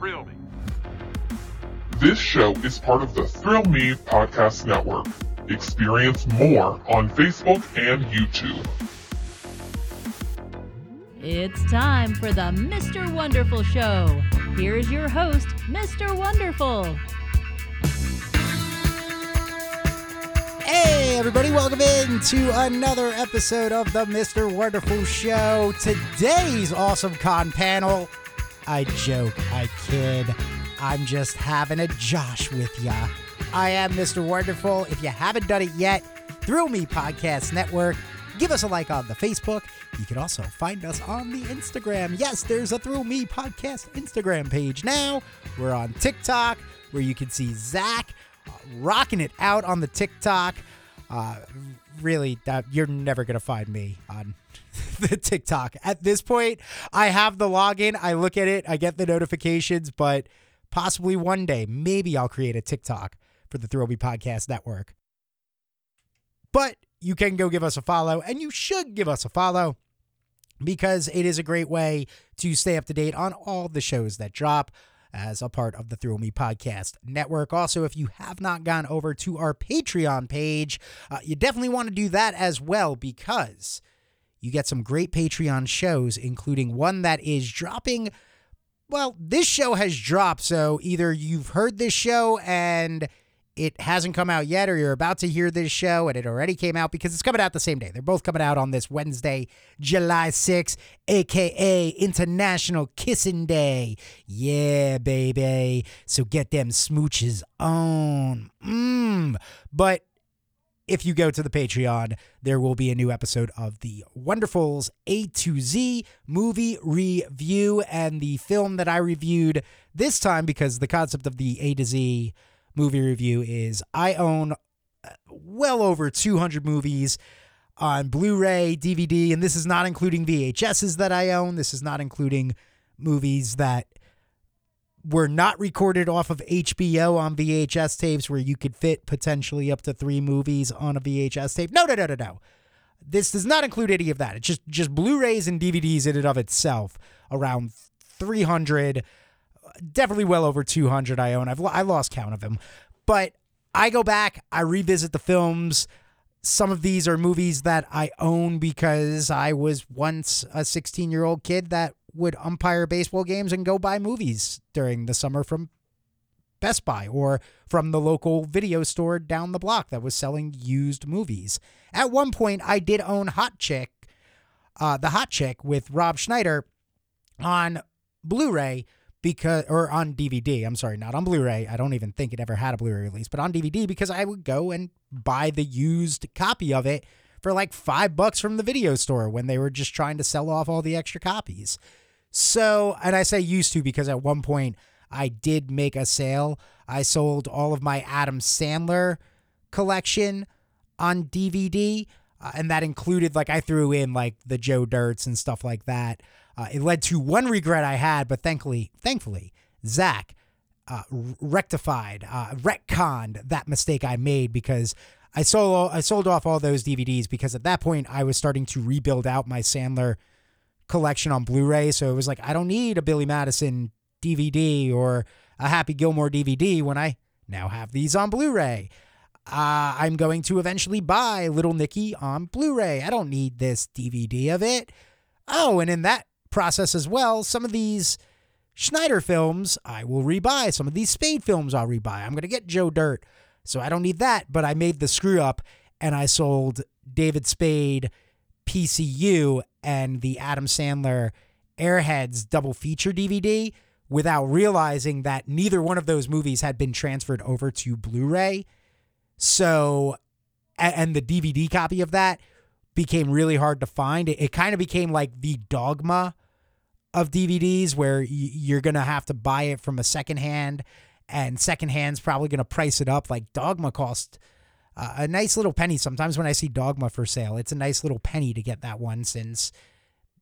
Thrill Me. This show is part of the Thrill Me Podcast Network. Experience more on Facebook and YouTube. It's time for the Mr. Wonderful Show. Here's your host, Mr. Wonderful. Hey, everybody, welcome in to another episode of the Mr. Wonderful Show. Today's awesome con panel. I joke, I kid. I'm just having a Josh with ya. I am Mr. Wonderful. If you haven't done it yet, Thrill Me Podcast Network. Give us a like on the Facebook. You can also find us on the Instagram. Yes, there's a Thrill Me Podcast Instagram page now. We're on TikTok where you can see Zach rocking it out on the TikTok. Uh, really, that you're never gonna find me on the TikTok at this point. I have the login. I look at it. I get the notifications, but possibly one day, maybe I'll create a TikTok for the Thrill Me Podcast Network. But you can go give us a follow, and you should give us a follow because it is a great way to stay up to date on all the shows that drop as a part of the Thrill Me Podcast Network. Also, if you have not gone over to our Patreon page, uh, you definitely want to do that as well because you get some great Patreon shows, including one that is dropping. Well, this show has dropped, so either you've heard this show and it hasn't come out yet, or you're about to hear this show and it already came out because it's coming out the same day. They're both coming out on this Wednesday, July 6th, aka International Kissing Day. Yeah, baby. So get them smooches on. Mmm. But if you go to the Patreon, there will be a new episode of the Wonderfuls A to Z movie review. And the film that I reviewed this time, because the concept of the A to Z movie review is I own uh, well over 200 movies on Blu ray, DVD, and this is not including VHSs that I own. This is not including movies that were not recorded off of HBO on VHS tapes where you could fit potentially up to three movies on a VHS tape. No, no, no, no, no. This does not include any of that. It's just just Blu-rays and DVDs in and of itself. Around 300, definitely well over 200 I own. I've I lost count of them, but I go back, I revisit the films. Some of these are movies that I own because I was once a 16 year old kid that would umpire baseball games and go buy movies during the summer from Best Buy or from the local video store down the block that was selling used movies. At one point, I did own Hot Chick, uh, the Hot Chick with Rob Schneider on Blu-ray because or on DVD. I'm sorry, not on Blu-ray. I don't even think it ever had a Blu-ray release, but on DVD because I would go and buy the used copy of it for like five bucks from the video store when they were just trying to sell off all the extra copies. So, and I say used to because at one point I did make a sale. I sold all of my Adam Sandler collection on DVD, uh, and that included like I threw in like the Joe Dirts and stuff like that. Uh, it led to one regret I had, but thankfully, thankfully, Zach uh, rectified, uh, retconned that mistake I made because I sold I sold off all those DVDs because at that point I was starting to rebuild out my Sandler collection on Blu-ray. So it was like I don't need a Billy Madison DVD or a Happy Gilmore DVD when I now have these on Blu-ray. Uh, I'm going to eventually buy Little Nicky on Blu-ray. I don't need this DVD of it. Oh, and in that process as well, some of these Schneider films I will rebuy. Some of these Spade films I'll rebuy. I'm going to get Joe Dirt, so I don't need that. But I made the screw up and I sold David Spade PCU and the Adam Sandler Airheads double feature DVD without realizing that neither one of those movies had been transferred over to Blu ray. So, and the DVD copy of that became really hard to find. It, it kind of became like the dogma of DVDs where you're going to have to buy it from a secondhand and secondhand's probably going to price it up. Like Dogma cost uh, a nice little penny. Sometimes when I see Dogma for sale, it's a nice little penny to get that one since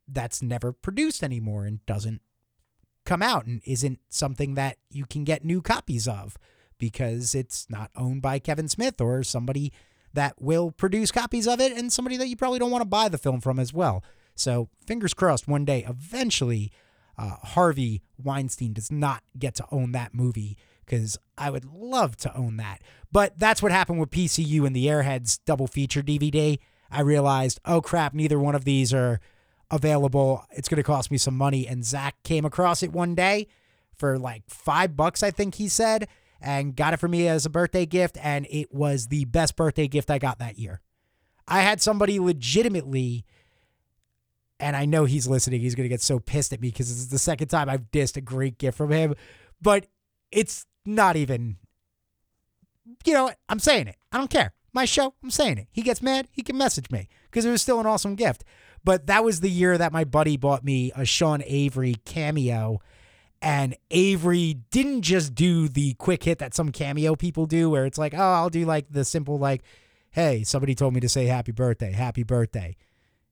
that's never produced anymore and doesn't come out and isn't something that you can get new copies of because it's not owned by Kevin Smith or somebody that will produce copies of it and somebody that you probably don't want to buy the film from as well. So, fingers crossed one day, eventually, uh, Harvey Weinstein does not get to own that movie because I would love to own that. But that's what happened with PCU and the Airheads double feature DVD. I realized, oh crap, neither one of these are available. It's going to cost me some money. And Zach came across it one day for like five bucks, I think he said, and got it for me as a birthday gift. And it was the best birthday gift I got that year. I had somebody legitimately, and I know he's listening. He's going to get so pissed at me because this is the second time I've dissed a great gift from him, but it's not even, you know, I'm saying it. I don't care. My show, I'm saying it. He gets mad, he can message me because it was still an awesome gift. But that was the year that my buddy bought me a Sean Avery cameo. And Avery didn't just do the quick hit that some cameo people do, where it's like, oh, I'll do like the simple, like, hey, somebody told me to say happy birthday, happy birthday.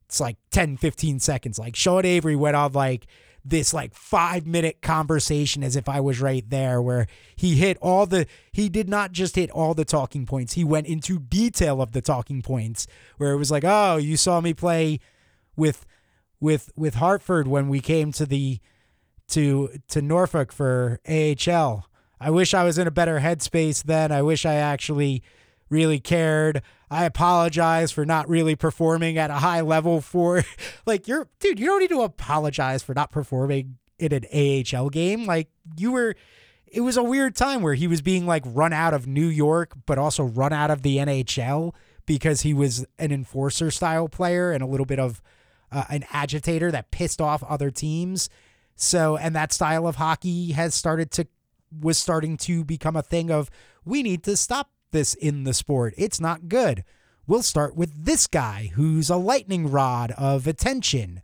It's like 10, 15 seconds. Like Sean Avery went on like this like five minute conversation as if I was right there, where he hit all the, he did not just hit all the talking points, he went into detail of the talking points, where it was like, oh, you saw me play with, with, with Hartford when we came to the, to, to Norfolk for AHL. I wish I was in a better headspace then. I wish I actually really cared. I apologize for not really performing at a high level for like you're dude, you don't need to apologize for not performing in an AHL game. Like you were it was a weird time where he was being like run out of New York but also run out of the NHL because he was an enforcer style player and a little bit of uh, an agitator that pissed off other teams. So and that style of hockey has started to was starting to become a thing of we need to stop this in the sport. It's not good. We'll start with this guy who's a lightning rod of attention.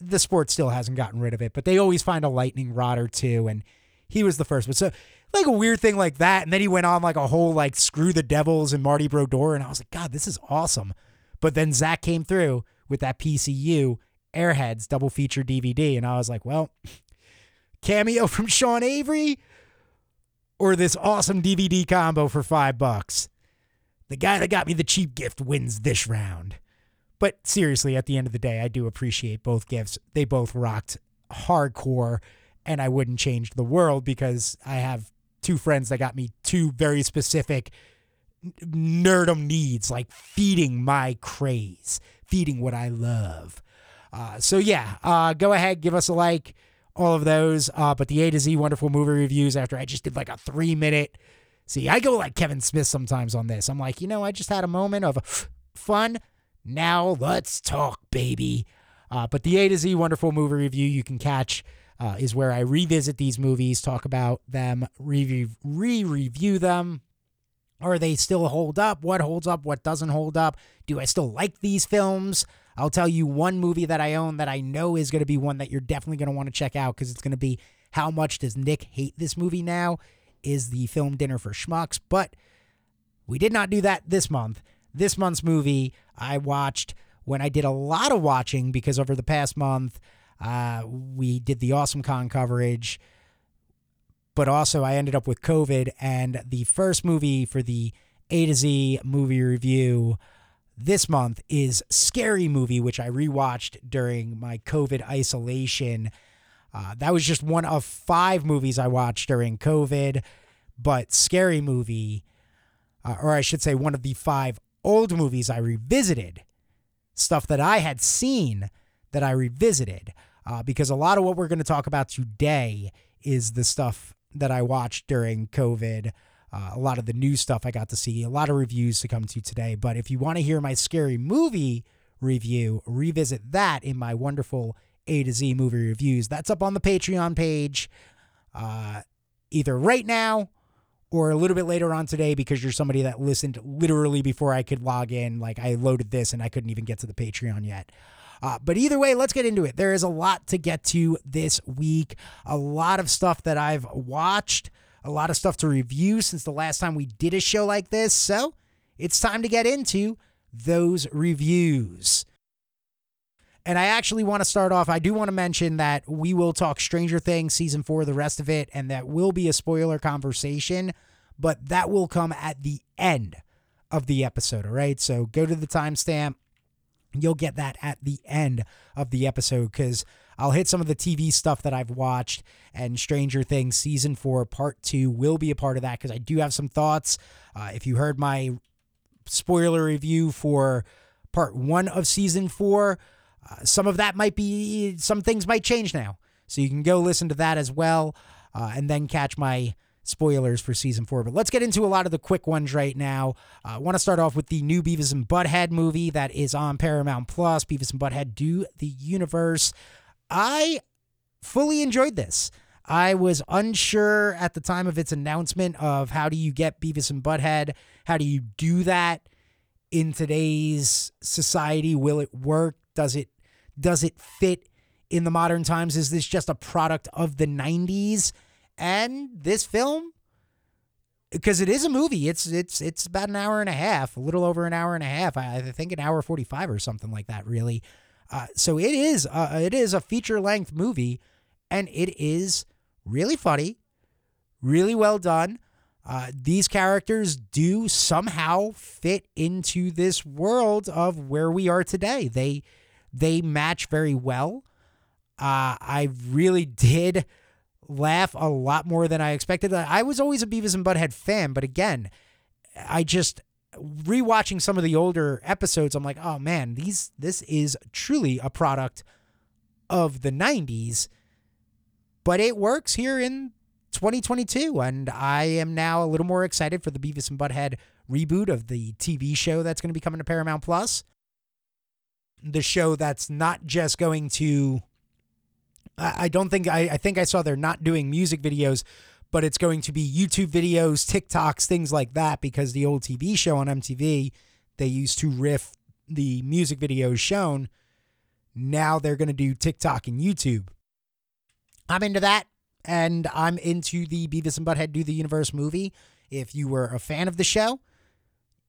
The sport still hasn't gotten rid of it, but they always find a lightning rod or two, and he was the first one. So, like a weird thing like that. And then he went on like a whole like screw the Devils and Marty Brodeur, and I was like, God, this is awesome. But then Zach came through with that PCU Airheads double feature DVD, and I was like, well, cameo from Sean Avery or this awesome DVD combo for five bucks. The guy that got me the cheap gift wins this round. But seriously, at the end of the day, I do appreciate both gifts. They both rocked hardcore, and I wouldn't change the world because I have two friends that got me two very specific nerdum needs, like feeding my craze, feeding what I love. Uh, so yeah, uh, go ahead, give us a like all of those. Uh, but the A to Z wonderful movie reviews after I just did like a three minute. See, I go like Kevin Smith sometimes on this. I'm like, you know, I just had a moment of fun. Now let's talk, baby. Uh, but the A to Z wonderful movie review you can catch uh, is where I revisit these movies, talk about them, re review them. Are they still hold up? What holds up? What doesn't hold up? Do I still like these films? I'll tell you one movie that I own that I know is going to be one that you're definitely going to want to check out because it's going to be How Much Does Nick Hate This Movie Now? is the film Dinner for Schmucks. But we did not do that this month. This month's movie I watched when I did a lot of watching because over the past month, uh, we did the Awesome Con coverage, but also I ended up with COVID. And the first movie for the A to Z movie review this month is Scary Movie, which I rewatched during my COVID isolation. Uh, that was just one of five movies I watched during COVID, but Scary Movie, uh, or I should say, one of the five old movies I revisited, stuff that I had seen that I revisited, uh, because a lot of what we're going to talk about today is the stuff that I watched during COVID. Uh, a lot of the new stuff I got to see, a lot of reviews to come to today. But if you want to hear my scary movie review, revisit that in my wonderful A to Z movie reviews. That's up on the Patreon page, uh, either right now or a little bit later on today because you're somebody that listened literally before I could log in. Like I loaded this and I couldn't even get to the Patreon yet. Uh, but either way, let's get into it. There is a lot to get to this week, a lot of stuff that I've watched a lot of stuff to review since the last time we did a show like this. So it's time to get into those reviews. And I actually want to start off. I do want to mention that we will talk Stranger Things season four, the rest of it, and that will be a spoiler conversation, but that will come at the end of the episode. All right. So go to the timestamp. You'll get that at the end of the episode because I'll hit some of the TV stuff that I've watched, and Stranger Things season four, part two, will be a part of that because I do have some thoughts. Uh, if you heard my spoiler review for part one of season four, uh, some of that might be, some things might change now. So you can go listen to that as well uh, and then catch my spoilers for season four. But let's get into a lot of the quick ones right now. I uh, want to start off with the new Beavis and Butthead movie that is on Paramount Plus. Beavis and Butthead Do the Universe. I fully enjoyed this. I was unsure at the time of its announcement of how do you get Beavis and Butthead? How do you do that in today's society? Will it work? Does it does it fit in the modern times? Is this just a product of the 90s? And this film, because it is a movie, it's it's it's about an hour and a half, a little over an hour and a half. I, I think an hour 45 or something like that, really. Uh, so it is uh, it is a feature length movie, and it is really funny, really well done. Uh, these characters do somehow fit into this world of where we are today. They they match very well. Uh, I really did laugh a lot more than I expected. I was always a Beavis and Butthead fan, but again, I just rewatching some of the older episodes, I'm like, oh man, these this is truly a product of the 90s, but it works here in 2022, and I am now a little more excited for the Beavis and Butthead reboot of the TV show that's going to be coming to Paramount Plus. The show that's not just going to I, don't think I, I think I saw they're not doing music videos, but it's going to be YouTube videos, TikToks, things like that, because the old TV show on MTV, they used to riff the music videos shown. Now they're going to do TikTok and YouTube. I'm into that, and I'm into the Beavis and Butthead Do the Universe movie. If you were a fan of the show,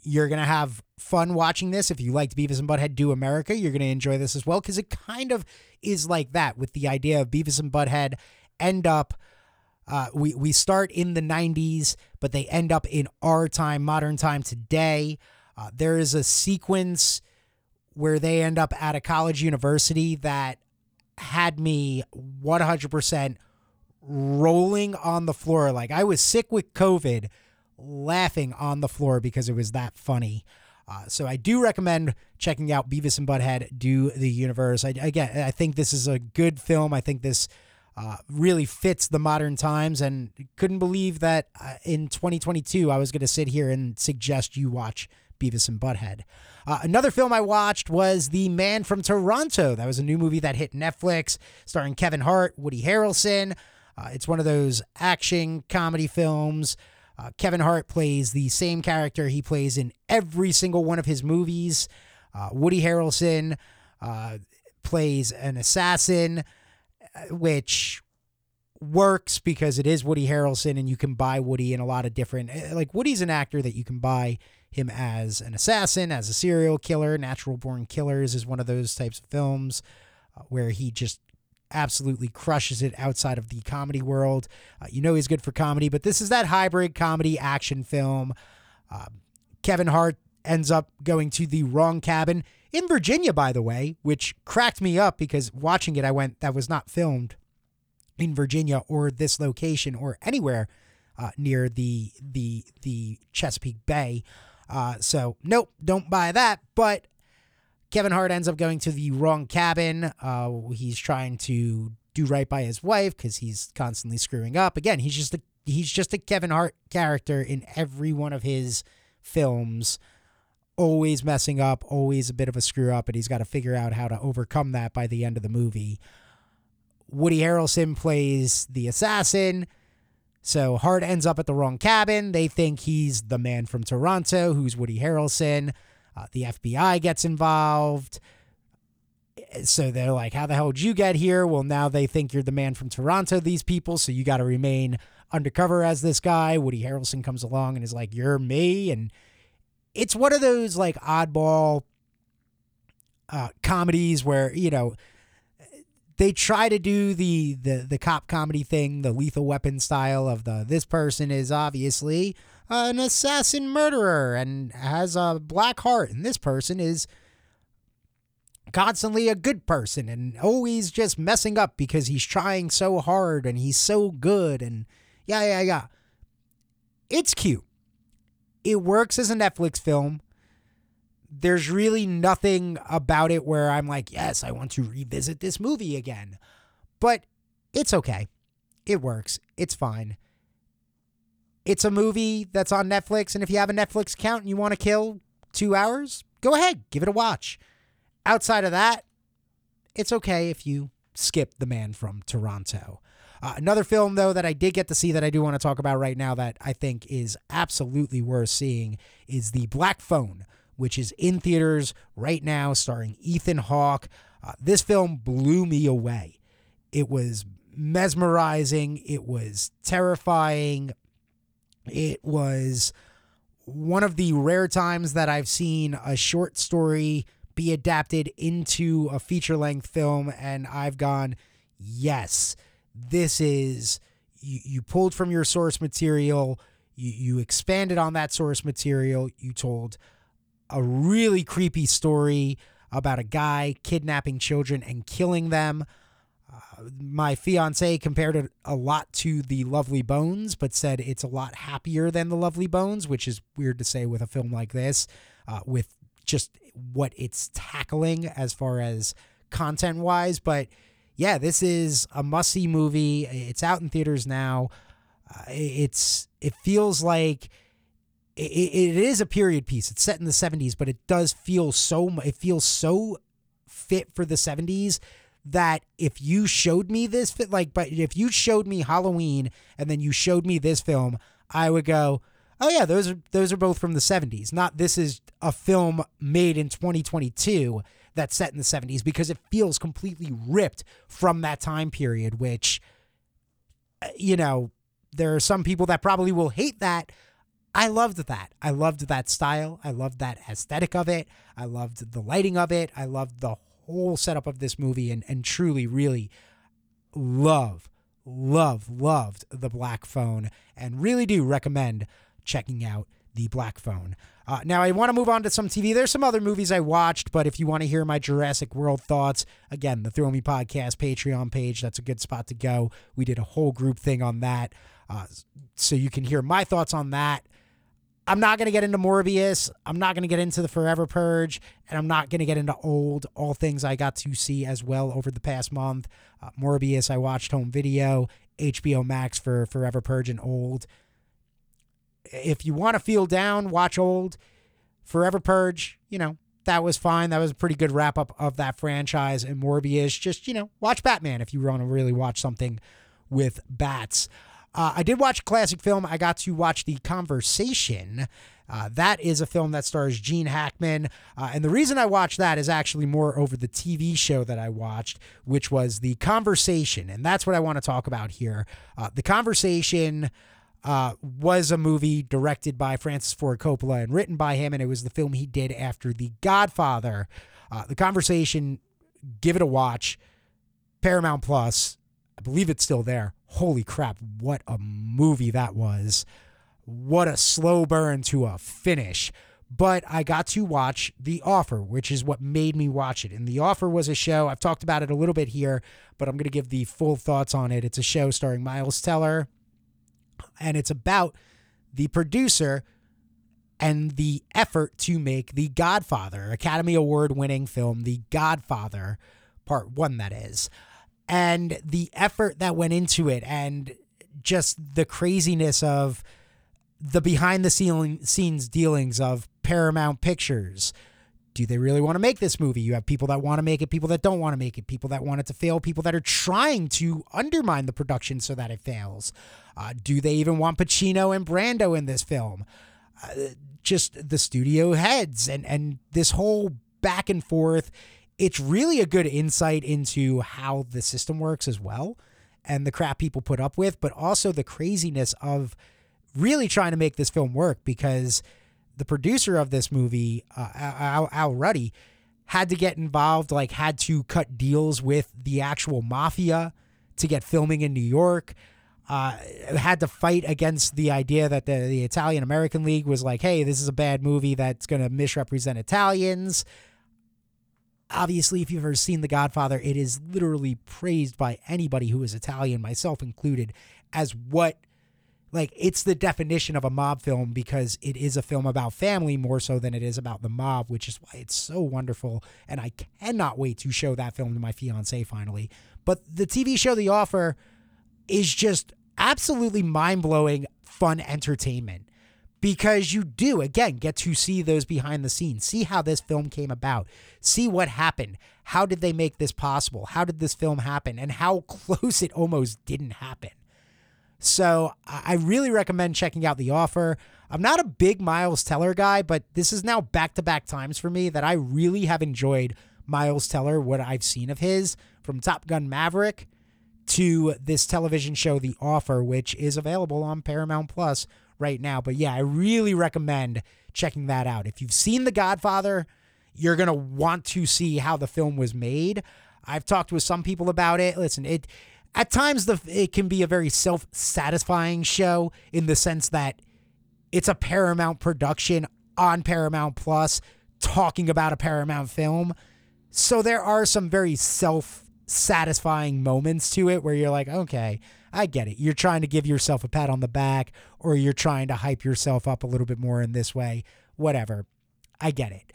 you're going to have fun watching this. If you liked Beavis and Butthead Do America, you're going to enjoy this as well because it kind of is like that with the idea of Beavis and Butthead end up. Uh, we we start in the 90s, but they end up in our time, modern time today. Uh, there is a sequence where they end up at a college university that had me 100% rolling on the floor. Like I was sick with COVID, laughing on the floor because it was that funny. Uh, so I do recommend checking out Beavis and Butthead Do the Universe. I, again, I think this is a good film. I think this uh, really fits the modern times, and couldn't believe that uh, in 2022 I was going to sit here and suggest you watch Beavis and Butthead. Uh, another film I watched was The Man from Toronto. That was a new movie that hit Netflix, starring Kevin Hart, Woody Harrelson. Uh, it's one of those action comedy films uh, Kevin Hart plays the same character he plays in every single one of his movies. Uh, Woody Harrelson uh, plays an assassin, which works because it is Woody Harrelson and you can buy Woody in a lot of different uh, like Woody's an actor that you can buy him as an assassin, as a serial killer. Natural Born Killers is one of those types of films uh, where he just absolutely crushes it outside of the comedy world. Uh, you know he's good for comedy, but this is that hybrid comedy action film. Uh, Kevin Hart ends up going to the wrong cabin in Virginia, by the way, which cracked me up because watching it, I went, that was not filmed in Virginia or this location or anywhere uh, near the the the Chesapeake Bay. Uh, so nope, don't buy that. But Kevin Hart ends up going to the wrong cabin. Uh, he's trying to do right by his wife because he's constantly screwing up. Again, he's just a he's just a Kevin Hart character in every one of his films. Always messing up, always a bit of a screw up, and he's got to figure out how to overcome that by the end of the movie. Woody Harrelson plays the assassin. So Hart ends up at the wrong cabin. They think he's the man from Toronto, who's Woody Harrelson. Uh, the FBI gets involved. So they're like, How the hell did you get here? Well, now they think you're the man from Toronto, these people. So you got to remain undercover as this guy. Woody Harrelson comes along and is like, You're me. And it's one of those like oddball uh, comedies where, you know, they try to do the, the the cop comedy thing, the lethal weapon style of the this person is obviously an assassin murderer and has a black heart. And this person is constantly a good person and always just messing up because he's trying so hard and he's so good and yeah, yeah, yeah. It's cute. It works as a Netflix film. There's really nothing about it where I'm like, yes, I want to revisit this movie again. But it's okay. It works. It's fine. It's a movie that's on Netflix, and if you have a Netflix account and you want to kill two hours, go ahead, give it a watch. Outside of that, it's okay if you skip The Man from Toronto. Uh, another film, though, that I did get to see that I do want to talk about right now that I think is absolutely worth seeing is The Black Phone, which is in theaters right now, starring Ethan Hawke. Uh, this film blew me away. It was mesmerizing, it was terrifying, it was one of the rare times that I've seen a short story be adapted into a feature length film, and I've gone, yes, this is you, you pulled from your source material, you, you expanded on that source material, you told a really creepy story about a guy kidnapping children and killing them. Uh, my fiance compared it a lot to the Lovely Bones, but said it's a lot happier than the Lovely Bones, which is weird to say with a film like this, uh, with just what it's tackling as far as content wise. But yeah, this is a must see movie. It's out in theaters now. Uh, it's it feels like it, it is a period piece. It's set in the 70s, but it does feel so it feels so fit for the 70s that if you showed me this fit like but if you showed me Halloween and then you showed me this film, I would go, "Oh yeah, those are those are both from the 70s." Not this is a film made in 2022 that's set in the 70s because it feels completely ripped from that time period which uh, you know, there are some people that probably will hate that. I loved that. I loved that style. I loved that aesthetic of it. I loved the lighting of it. I loved the whole setup of this movie and, and truly, really love, love, loved the Black Phone and really do recommend checking out the Black Phone. Uh, now, I want to move on to some TV. There's some other movies I watched, but if you want to hear my Jurassic World thoughts, again, the Thrill Me Podcast Patreon page, that's a good spot to go. We did a whole group thing on that. Uh, so you can hear my thoughts on that. I'm not going to get into Morbius. I'm not going to get into the Forever Purge, and I'm not going to get into old, all things I got to see as well over the past month. Uh, Morbius, I watched home video, HBO Max for Forever Purge and old. If you want to feel down, watch old. Forever Purge, you know, that was fine. That was a pretty good wrap up of that franchise. And Morbius, just, you know, watch Batman if you want to really watch something with bats. Uh, I did watch a classic film. I got to watch The Conversation. Uh, that is a film that stars Gene Hackman. Uh, and the reason I watched that is actually more over the TV show that I watched, which was The Conversation. And that's what I want to talk about here. Uh, the Conversation. Uh, was a movie directed by Francis Ford Coppola and written by him, and it was the film he did after The Godfather. Uh, the Conversation, give it a watch. Paramount Plus, I believe it's still there. Holy crap, what a movie that was. What a slow burn to a finish. But I got to watch The Offer, which is what made me watch it. And The Offer was a show, I've talked about it a little bit here, but I'm going to give the full thoughts on it. It's a show starring Miles Teller, and it's about the producer and the effort to make The Godfather, Academy Award winning film, The Godfather, part one, that is and the effort that went into it and just the craziness of the behind the scenes dealings of Paramount Pictures. Do they really want to make this movie? You have people that want to make it, people that don't want to make it, people that want it to fail, people that are trying to undermine the production so that it fails. Uh, do they even want Pacino and Brando in this film? Uh, just the studio heads and and this whole back and forth it's really a good insight into how the system works as well and the crap people put up with, but also the craziness of really trying to make this film work because the producer of this movie, uh, Al, Al Ruddy, had to get involved, like, had to cut deals with the actual mafia to get filming in New York. Uh, had to fight against the idea that the, the Italian American League was like, hey, this is a bad movie that's going to misrepresent Italians obviously, if you've ever seen The Godfather, it is literally praised by anybody who is Italian, myself included, as what like it's the definition of a mob film because it is a film about family more so than it is about the mob, which is why it's so wonderful. And I cannot wait to show that film to my fiance finally. But the TV show The Offer is just absolutely mind blowing, fun entertainment because you do, again, get to see those behind the scenes, see how this film came about, see what happened. How did they make this possible? How did this film happen? And how close it almost didn't happen. So I really recommend checking out The Offer. I'm not a big Miles Teller guy, but this is now back to back times for me that I really have enjoyed Miles Teller, what I've seen of his from Top Gun Maverick to this television show, The Offer, which is available on Paramount Plus right now. But yeah, I really recommend checking that out. If you've seen The Godfather, you're going to want to see how the film was made. I've talked with some people about it. Listen, it at times the it can be a very self-satisfying show in the sense that it's a Paramount production on Paramount Plus talking about a Paramount film. So there are some very self-satisfying moments to it where you're like, "Okay, I get it. You're trying to give yourself a pat on the back or you're trying to hype yourself up a little bit more in this way. Whatever. I get it."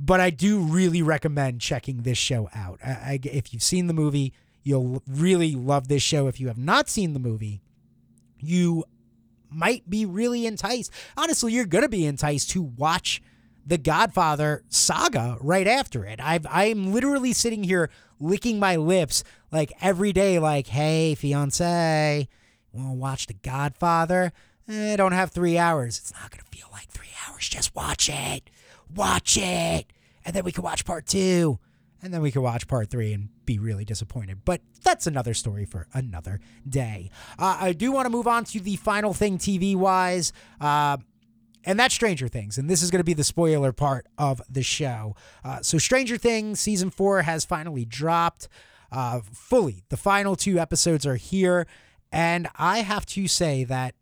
But I do really recommend checking this show out. I, I, if you've seen the movie, You'll really love this show. If you have not seen the movie, you might be really enticed. Honestly, you're going to be enticed to watch the Godfather saga right after it. I've I'm literally sitting here licking my lips like every day, like, hey, fiance, wanna watch the Godfather? Eh, I don't have three hours. It's not gonna feel like three hours. Just watch it. Watch it. And then we can watch part two and then we could watch part three and be really disappointed. But that's another story for another day. Uh, I do want to move on to the final thing TV wise. Uh, and that's Stranger Things. And this is going to be the spoiler part of the show. Uh, so, Stranger Things season four has finally dropped uh, fully. The final two episodes are here. And I have to say that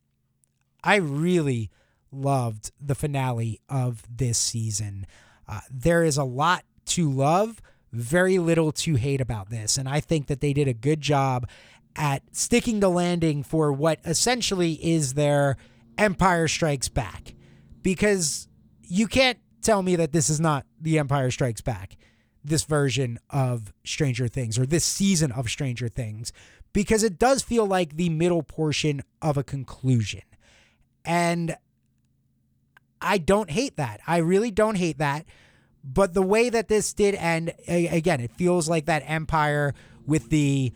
I really loved the finale of this season. Uh, there is a lot to love very little to hate about this. And I think that they did a good job at sticking the landing for what essentially is their Empire Strikes Back. Because you can't tell me that this is not the Empire Strikes Back, this version of Stranger Things or this season of Stranger Things, because it does feel like the middle portion of a conclusion. And I don't hate that. I really don't hate that but the way that this did end, again, it feels like that Empire with the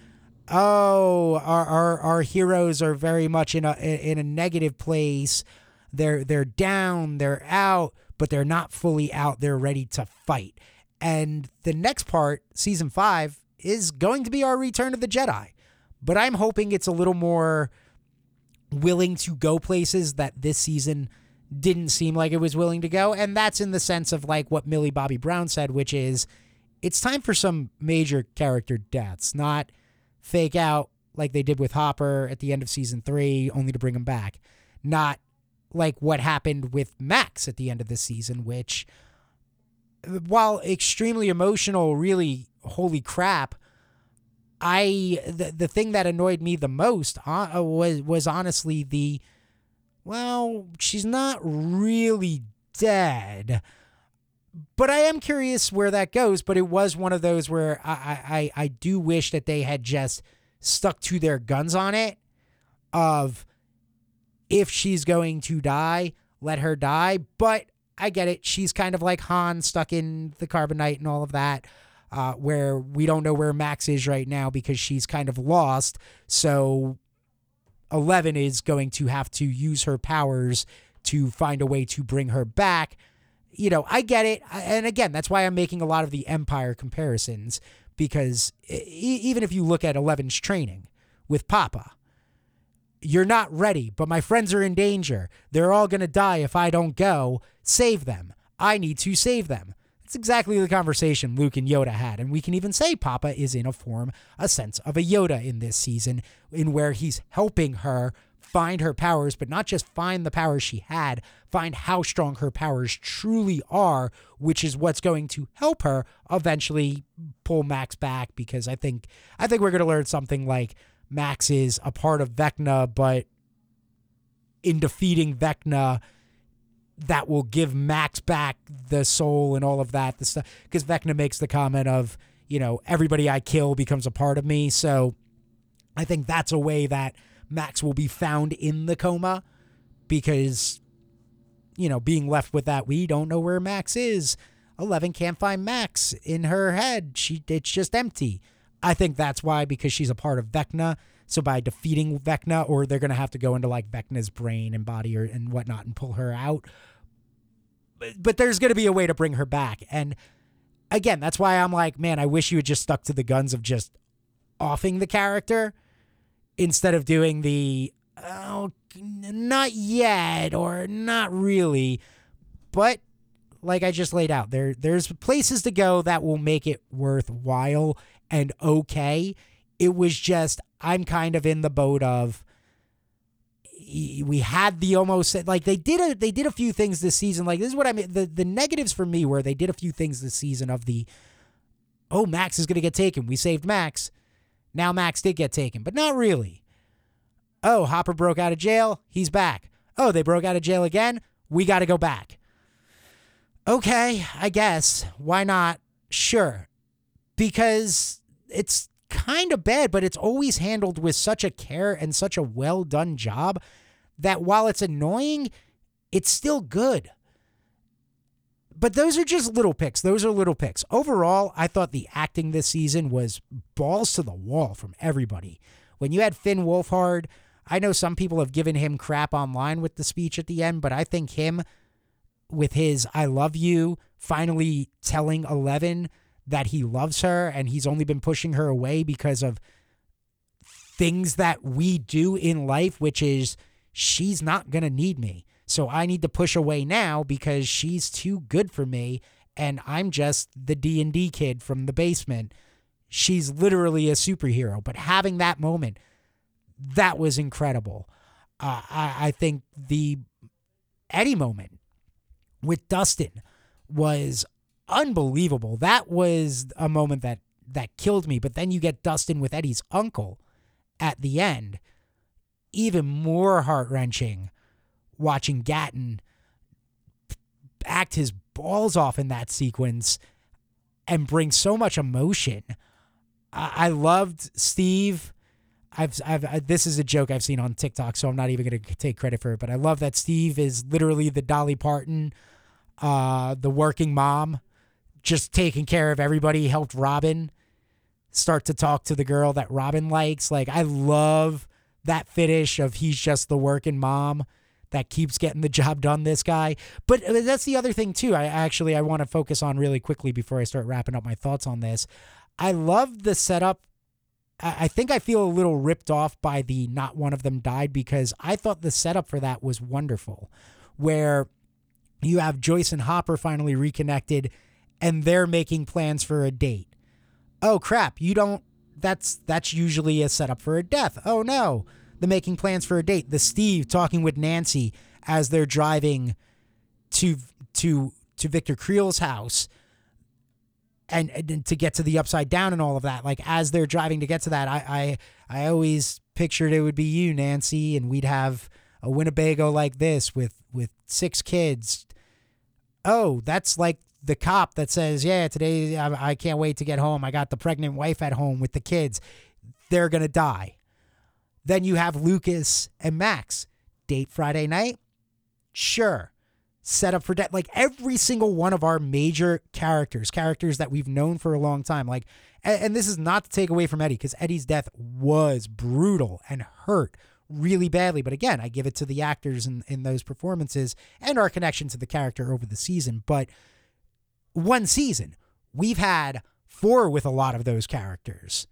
oh, our, our, our heroes are very much in a in a negative place. They're they're down, they're out, but they're not fully out. They're ready to fight. And the next part, season five, is going to be our Return of the Jedi. But I'm hoping it's a little more willing to go places that this season didn't seem like it was willing to go. And that's in the sense of like what Millie Bobby Brown said, which is it's time for some major character deaths, not fake out like they did with Hopper at the end of season three, only to bring him back. Not like what happened with Max at the end of the season, which, while extremely emotional, really, holy crap. I the, the thing that annoyed me the most uh, was was honestly the well, she's not really dead. But I am curious where that goes. But it was one of those where I, I, I do wish that they had just stuck to their guns on it of if she's going to die, let her die. But I get it. She's kind of like Han stuck in the carbonite and all of that, uh, where we don't know where Max is right now because she's kind of lost. So Eleven is going to have to use her powers to find a way to bring her back. You know, I get it. And again, that's why I'm making a lot of the Empire comparisons because even if you look at Eleven's training with Papa, you're not ready, but my friends are in danger. They're all going to die if I don't go. Save them. I need to save them. It's exactly the conversation Luke and Yoda had, and we can even say Papa is in a form, a sense of a Yoda in this season, in where he's helping her find her powers, but not just find the powers she had, find how strong her powers truly are, which is what's going to help her eventually pull Max back because I think I think we're going to learn something like Max is a part of Vecna, but in defeating Vecna that will give Max back the soul and all of that the stuff because Vecna makes the comment of, you know, everybody I kill becomes a part of me. So I think that's a way that Max will be found in the coma because, you know, being left with that, we don't know where Max is. Eleven can't find Max in her head. She it's just empty. I think that's why because she's a part of Vecna. So by defeating Vecna, or they're gonna have to go into like Vecna's brain and body or and whatnot and pull her out. But, but there's gonna be a way to bring her back. And again, that's why I'm like, man, I wish you had just stuck to the guns of just offing the character instead of doing the oh, not yet or not really. But like I just laid out, there there's places to go that will make it worthwhile and okay. It was just I'm kind of in the boat of we had the almost like they did a they did a few things this season. Like this is what I mean. The the negatives for me were they did a few things this season of the oh Max is gonna get taken. We saved Max. Now Max did get taken, but not really. Oh, Hopper broke out of jail. He's back. Oh, they broke out of jail again. We got to go back. Okay, I guess. Why not? Sure. Because it's kind of bad, but it's always handled with such a care and such a well done job that while it's annoying, it's still good. But those are just little picks. Those are little picks. Overall, I thought the acting this season was balls to the wall from everybody. When you had Finn Wolfhard, I know some people have given him crap online with the speech at the end, but I think him with his I love you finally telling Eleven that he loves her and he's only been pushing her away because of things that we do in life, which is she's not going to need me. So I need to push away now because she's too good for me and I'm just the D&D kid from the basement. She's literally a superhero, but having that moment that was incredible. Uh, I, I think the Eddie moment with Dustin was unbelievable. That was a moment that that killed me. But then you get Dustin with Eddie's uncle at the end, even more heart wrenching watching Gaten act his balls off in that sequence and bring so much emotion. I, I loved Steve. I've, I've, I, this is a joke I've seen on TikTok, so I'm not even going to take credit for it. But I love that Steve is literally the Dolly Parton, uh, the working mom, just taking care of everybody. Helped Robin start to talk to the girl that Robin likes. Like I love that finish of he's just the working mom that keeps getting the job done this guy but uh, that's the other thing too i actually i want to focus on really quickly before i start wrapping up my thoughts on this i love the setup I think I feel a little ripped off by the not one of them died because I thought the setup for that was wonderful. Where you have Joyce and Hopper finally reconnected and they're making plans for a date. Oh crap, you don't that's that's usually a setup for a death. Oh no the making plans for a date, the Steve talking with Nancy as they're driving to to to Victor Creel's house and, and, to get to the upside down and all of that. Like as they're driving to get to that, I I I always pictured it would be you, Nancy, and we'd have a Winnebago like this with with six kids. Oh, that's like the cop that says, "Yeah, today I, I can't wait to get home. I got the pregnant wife at home with the kids. They're gonna die." Then you have Lucas and Max. Date Friday night? Sure. Set up for death. Like every single one of our major characters, characters that we've known for a long time. Like, and, and this is not to take away from Eddie, because Eddie's death was brutal and hurt really badly. But again, I give it to the actors in, in those performances and our connection to the character over the season. But one season, we've had four with a lot of those characters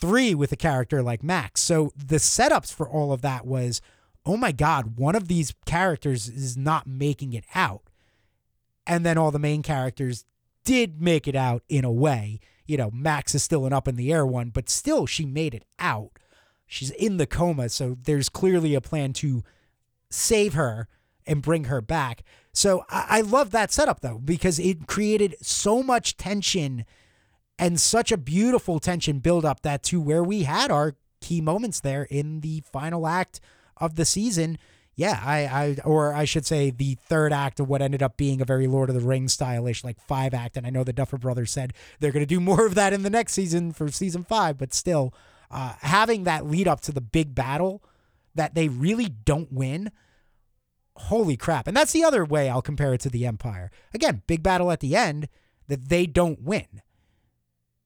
three with a character like Max. So the setups for all of that was, oh my God, one of these characters is not making it out. And then all the main characters did make it out in a way. You know, Max is still an up in the air one, but still she made it out. she's in the coma, so there's clearly a plan to save her and bring her back. So I, I love that setup though, because it created so much tension and such a beautiful tension buildup that to where we had our key moments there in the final act of the season. Yeah, I, I, or I should say, the third act of what ended up being a very Lord of the Rings stylish, like five act. And I know the Duffer Brothers said they're to do more of that in the next season for season five, but still, uh, having that lead up to the big battle that they really don't win. Holy crap. And that's the other way I'll compare it to the Empire. Again, big battle at the end that they don't win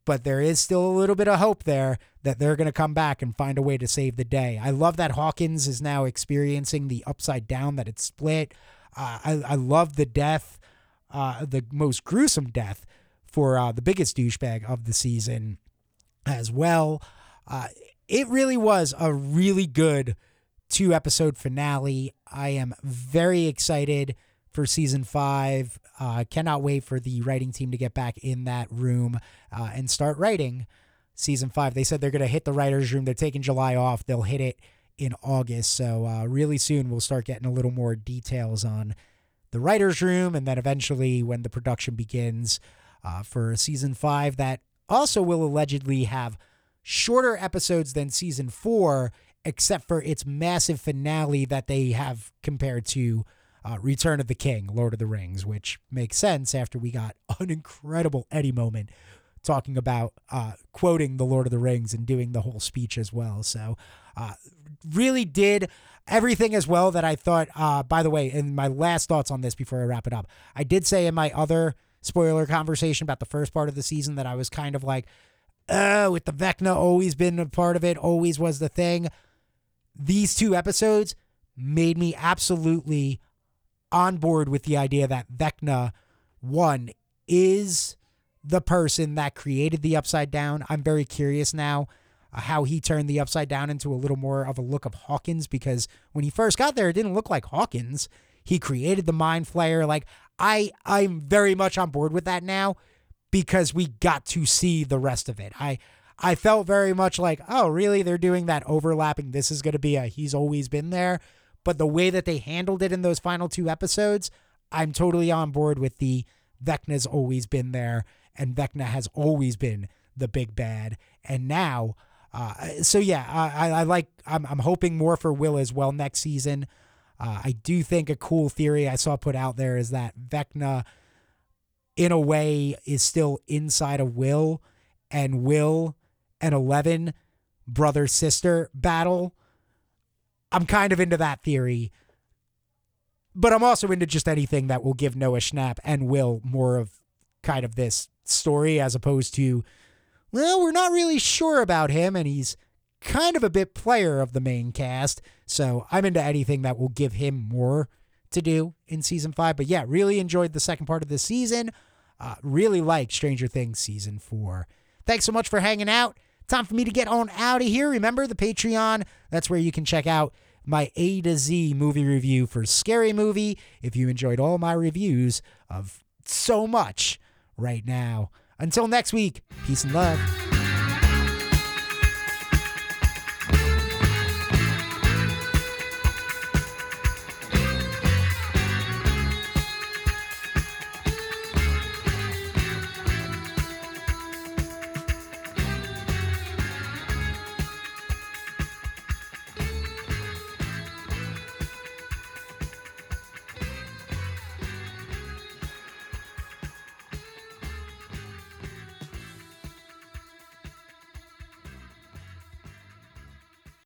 but there is still a little bit of hope there that they're going to come back and find a way to save the day. I love that Hawkins is now experiencing the upside down that it's split. Uh, I, I love the death, uh, the most gruesome death for uh, the biggest douchebag of the season as well. Uh, it really was a really good two episode finale. I am very excited for season five. Uh, cannot wait for the writing team to get back in that room uh, and start writing season five. They said they're going to hit the writer's room. They're taking July off. They'll hit it in August. So, uh, really soon, we'll start getting a little more details on the writer's room. And then eventually, when the production begins uh, for season five, that also will allegedly have shorter episodes than season four, except for its massive finale that they have compared to uh, Return of the King, Lord of the Rings, which makes sense after we got an incredible Eddie moment talking about uh, quoting the Lord of the Rings and doing the whole speech as well. So, uh, really did everything as well that I thought. Uh, by the way, in my last thoughts on this before I wrap it up, I did say in my other spoiler conversation about the first part of the season that I was kind of like, oh, with the Vecna always been a part of it, always was the thing. These two episodes made me absolutely on board with the idea that Vecna, one, is the person that created the Upside Down. I'm very curious now uh, how he turned the Upside Down into a little more of a look of Hawkins because when he first got there, it didn't look like Hawkins. He created the Mind Flayer. Like I, I'm very much on board with that now because we got to see the rest of it. I, I felt very much like, oh, really? They're doing that overlapping. This is going to be a he's always been there but the way that they handled it in those final two episodes, I'm totally on board with the Vecna's always been there, and Vecna has always been the big bad. And now, uh, so yeah, I, I like, I'm, I'm hoping more for Will as well next season. Uh, I do think a cool theory I saw put out there is that Vecna, in a way, is still inside of Will, and Will and Eleven, brother sister battle I'm kind of into that theory. But I'm also into just anything that will give Noah Schnapp and Will more of kind of this story as opposed to, well, we're not really sure about him and he's kind of a bit player of the main cast. So I'm into anything that will give him more to do in season five. But yeah, really enjoyed the second part of the season. Uh, really like Stranger Things season four. Thanks so much for hanging out. Time for me to get on out of here. Remember the Patreon? That's where you can check out my A to Z movie review for Scary Movie if you enjoyed all my reviews of so much right now. Until next week, peace and love.